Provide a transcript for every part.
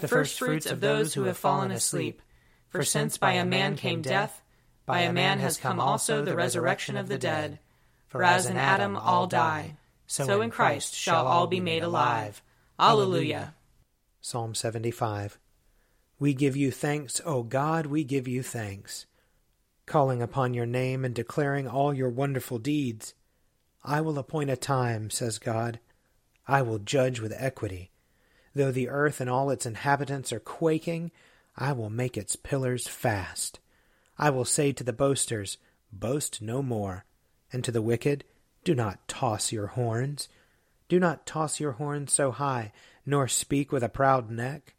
the firstfruits of those who have fallen asleep. For since by a man came death, by a man has come also the resurrection of the dead. For as in Adam all die, so in Christ shall all be made alive. Alleluia. Psalm 75. We give you thanks, O God, we give you thanks. Calling upon your name and declaring all your wonderful deeds. I will appoint a time, says God. I will judge with equity. Though the earth and all its inhabitants are quaking, I will make its pillars fast. I will say to the boasters, Boast no more, and to the wicked, Do not toss your horns. Do not toss your horns so high, nor speak with a proud neck.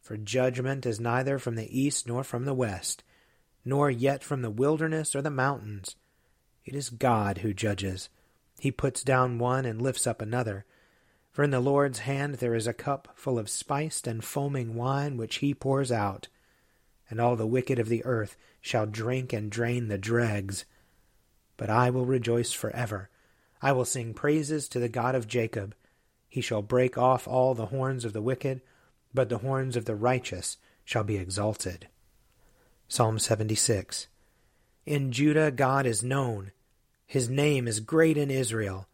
For judgment is neither from the east nor from the west, nor yet from the wilderness or the mountains. It is God who judges. He puts down one and lifts up another. For in the Lord's hand there is a cup full of spiced and foaming wine which he pours out and all the wicked of the earth shall drink and drain the dregs. But I will rejoice forever. I will sing praises to the God of Jacob. He shall break off all the horns of the wicked, but the horns of the righteous shall be exalted. Psalm 76 In Judah God is known. His name is great in Israel.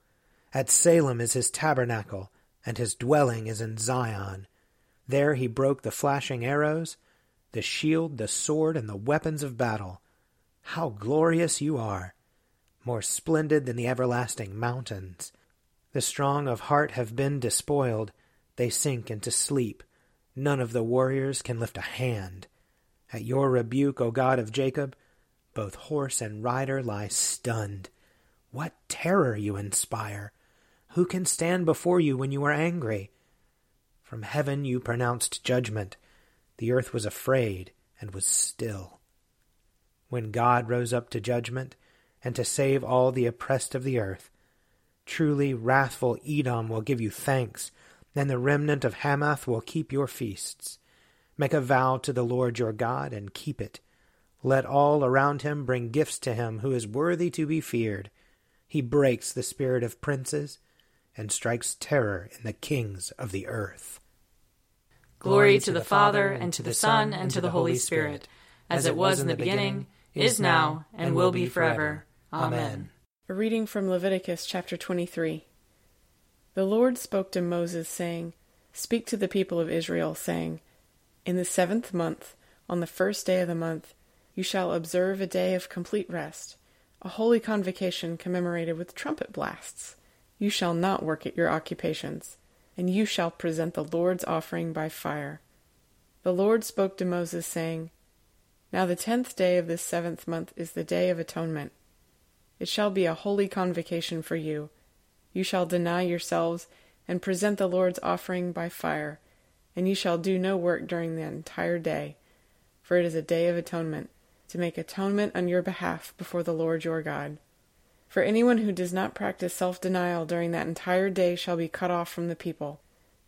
At Salem is his tabernacle, and his dwelling is in Zion. There he broke the flashing arrows the shield, the sword, and the weapons of battle. How glorious you are! More splendid than the everlasting mountains. The strong of heart have been despoiled. They sink into sleep. None of the warriors can lift a hand. At your rebuke, O God of Jacob, both horse and rider lie stunned. What terror you inspire! Who can stand before you when you are angry? From heaven you pronounced judgment. The earth was afraid and was still. When God rose up to judgment and to save all the oppressed of the earth, truly wrathful Edom will give you thanks, and the remnant of Hamath will keep your feasts. Make a vow to the Lord your God and keep it. Let all around him bring gifts to him who is worthy to be feared. He breaks the spirit of princes and strikes terror in the kings of the earth. Glory to the Father, and to the Son, and to the Holy Spirit, as it was in the beginning, is now, and will be forever. Amen. A reading from Leviticus chapter 23. The Lord spoke to Moses, saying, Speak to the people of Israel, saying, In the seventh month, on the first day of the month, you shall observe a day of complete rest, a holy convocation commemorated with trumpet blasts. You shall not work at your occupations and you shall present the Lord's offering by fire. The Lord spoke to Moses, saying, Now the tenth day of this seventh month is the day of atonement. It shall be a holy convocation for you. You shall deny yourselves and present the Lord's offering by fire, and you shall do no work during the entire day, for it is a day of atonement, to make atonement on your behalf before the Lord your God. For anyone who does not practice self denial during that entire day shall be cut off from the people.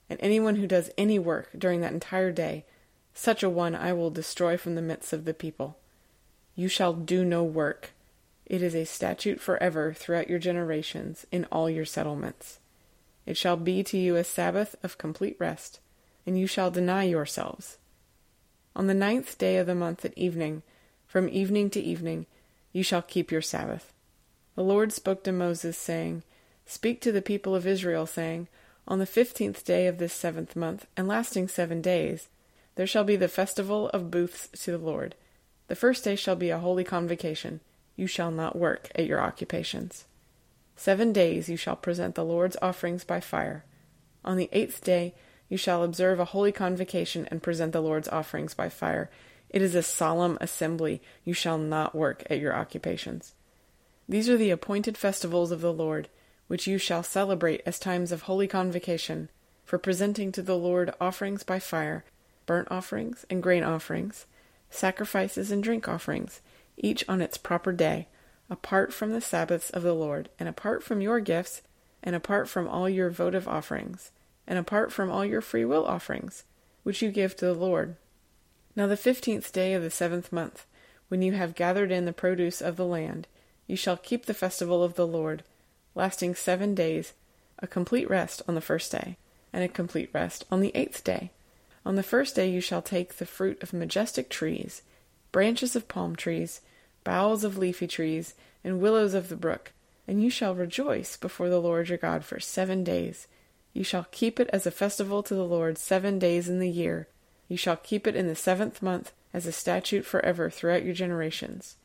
And anyone who does any work during that entire day, such a one I will destroy from the midst of the people. You shall do no work. It is a statute forever throughout your generations in all your settlements. It shall be to you a Sabbath of complete rest, and you shall deny yourselves. On the ninth day of the month at evening, from evening to evening, you shall keep your Sabbath. The Lord spoke to Moses, saying, Speak to the people of Israel, saying, On the fifteenth day of this seventh month, and lasting seven days, There shall be the festival of booths to the Lord. The first day shall be a holy convocation. You shall not work at your occupations. Seven days you shall present the Lord's offerings by fire. On the eighth day you shall observe a holy convocation and present the Lord's offerings by fire. It is a solemn assembly. You shall not work at your occupations. These are the appointed festivals of the Lord, which you shall celebrate as times of holy convocation, for presenting to the Lord offerings by fire, burnt offerings and grain offerings, sacrifices and drink offerings, each on its proper day apart from the Sabbaths of the Lord, and apart from your gifts, and apart from all your votive offerings, and apart from all your free will offerings, which you give to the Lord. Now the fifteenth day of the seventh month, when you have gathered in the produce of the land, you shall keep the festival of the Lord, lasting seven days, a complete rest on the first day, and a complete rest on the eighth day. On the first day you shall take the fruit of majestic trees, branches of palm trees, boughs of leafy trees, and willows of the brook, and you shall rejoice before the Lord your God for seven days. You shall keep it as a festival to the Lord seven days in the year. You shall keep it in the seventh month as a statute forever throughout your generations.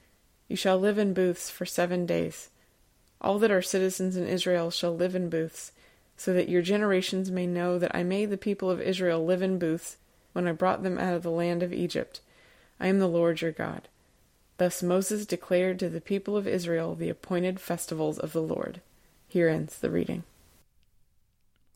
You shall live in booths for seven days. All that are citizens in Israel shall live in booths, so that your generations may know that I made the people of Israel live in booths when I brought them out of the land of Egypt. I am the Lord your God. Thus Moses declared to the people of Israel the appointed festivals of the Lord. Here ends the reading.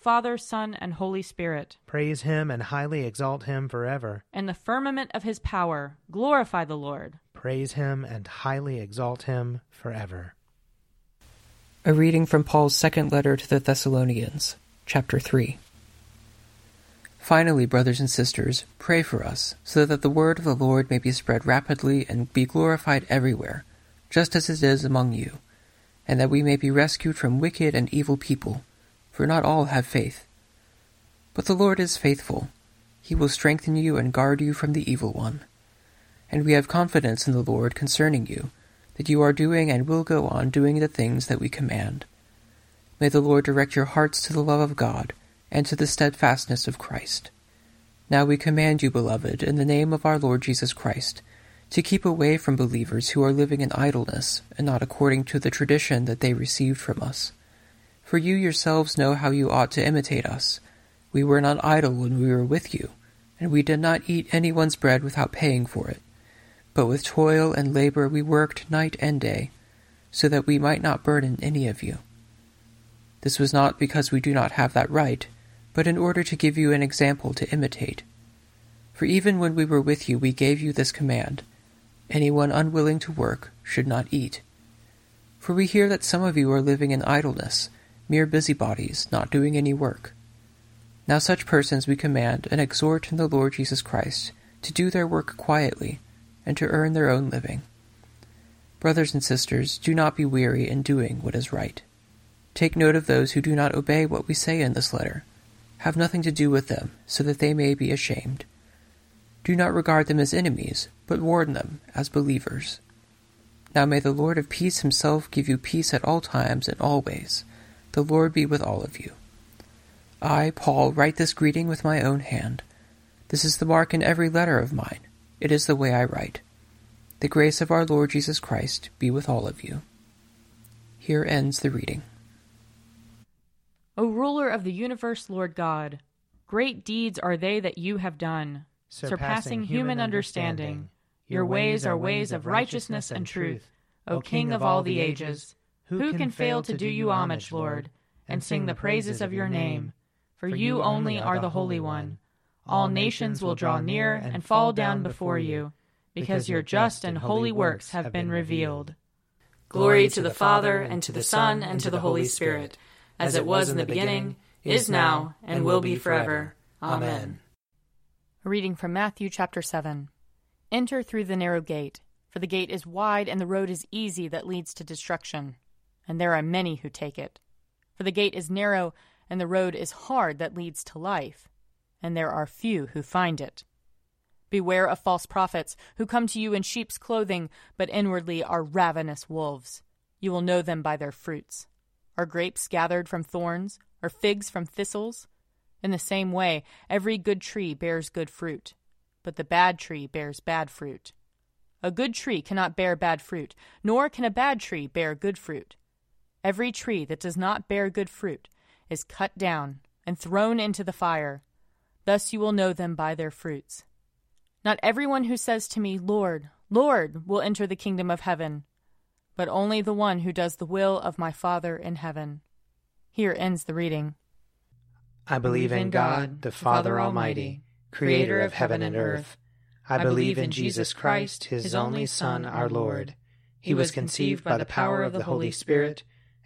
Father, Son, and Holy Spirit. Praise him and highly exalt him forever. In the firmament of his power, glorify the Lord. Praise him and highly exalt him forever. A reading from Paul's second letter to the Thessalonians, chapter 3. Finally, brothers and sisters, pray for us, so that the word of the Lord may be spread rapidly and be glorified everywhere, just as it is among you, and that we may be rescued from wicked and evil people, for not all have faith. But the Lord is faithful. He will strengthen you and guard you from the evil one. And we have confidence in the Lord concerning you, that you are doing and will go on doing the things that we command. May the Lord direct your hearts to the love of God and to the steadfastness of Christ. Now we command you, beloved, in the name of our Lord Jesus Christ, to keep away from believers who are living in idleness and not according to the tradition that they received from us. For you yourselves know how you ought to imitate us. We were not idle when we were with you, and we did not eat anyone's bread without paying for it. But with toil and labor we worked night and day, so that we might not burden any of you. This was not because we do not have that right, but in order to give you an example to imitate. For even when we were with you, we gave you this command Anyone unwilling to work should not eat. For we hear that some of you are living in idleness, mere busybodies, not doing any work. Now such persons we command and exhort in the Lord Jesus Christ to do their work quietly and to earn their own living. Brothers and sisters, do not be weary in doing what is right. Take note of those who do not obey what we say in this letter. Have nothing to do with them, so that they may be ashamed. Do not regard them as enemies, but warn them as believers. Now may the Lord of peace himself give you peace at all times and always. The Lord be with all of you. I, Paul, write this greeting with my own hand. This is the mark in every letter of mine. It is the way I write. The grace of our Lord Jesus Christ be with all of you. Here ends the reading. O ruler of the universe, Lord God, great deeds are they that you have done, surpassing human understanding. Your ways are ways of righteousness and truth, O King of all the ages. Who can fail to do you homage, Lord, and sing the praises of your name? For you only are the Holy One. All nations will draw near and fall down before you, because your just and holy works have been revealed. Glory to the Father, and to the Son, and to the Holy Spirit as it was in the beginning, is now, and will be forever. Amen. A reading from Matthew chapter 7. Enter through the narrow gate, for the gate is wide and the road is easy that leads to destruction, and there are many who take it. For the gate is narrow and the road is hard that leads to life, and there are few who find it. Beware of false prophets who come to you in sheep's clothing, but inwardly are ravenous wolves. You will know them by their fruits. Are grapes gathered from thorns, or figs from thistles? In the same way, every good tree bears good fruit, but the bad tree bears bad fruit. A good tree cannot bear bad fruit, nor can a bad tree bear good fruit. Every tree that does not bear good fruit is cut down and thrown into the fire. Thus you will know them by their fruits. Not everyone who says to me, Lord, Lord, will enter the kingdom of heaven but only the one who does the will of my Father in heaven. Here ends the reading. I believe in God, the Father Almighty, creator of heaven and earth. I believe in Jesus Christ, his only Son, our Lord. He was conceived by the power of the Holy Spirit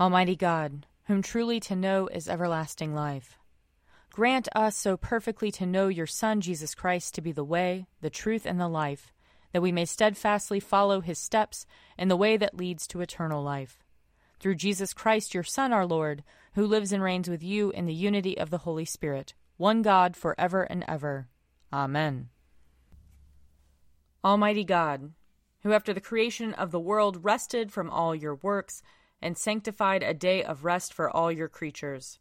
Almighty God, whom truly to know is everlasting life, grant us so perfectly to know your Son, Jesus Christ, to be the way, the truth, and the life, that we may steadfastly follow his steps in the way that leads to eternal life. Through Jesus Christ, your Son, our Lord, who lives and reigns with you in the unity of the Holy Spirit, one God, for ever and ever. Amen. Almighty God, who after the creation of the world rested from all your works, and sanctified a day of rest for all your creatures.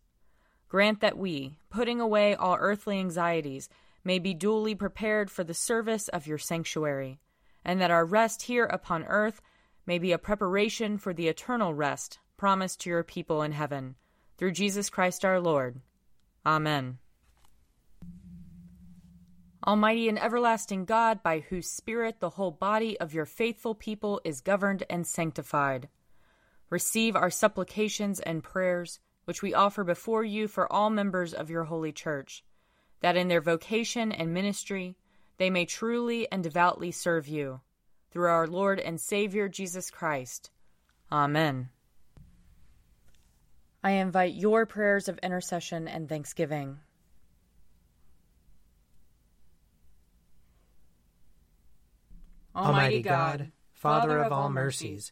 Grant that we, putting away all earthly anxieties, may be duly prepared for the service of your sanctuary, and that our rest here upon earth may be a preparation for the eternal rest promised to your people in heaven, through Jesus Christ our Lord. Amen. Almighty and everlasting God, by whose Spirit the whole body of your faithful people is governed and sanctified, receive our supplications and prayers, which we offer before you for all members of your holy church, that in their vocation and ministry they may truly and devoutly serve you. Through our Lord and Savior Jesus Christ. Amen. I invite your prayers of intercession and thanksgiving. Almighty God, Father of all mercies,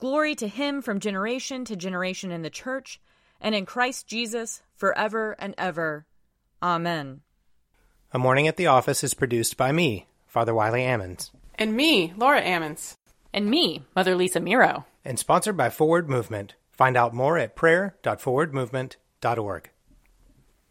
Glory to Him from generation to generation in the Church and in Christ Jesus forever and ever. Amen. A Morning at the Office is produced by me, Father Wiley Ammons, And me, Laura Ammons. And me, Mother Lisa Meirow. and sponsored by Forward Movement. Find out more at prayer.forwardmovement.org.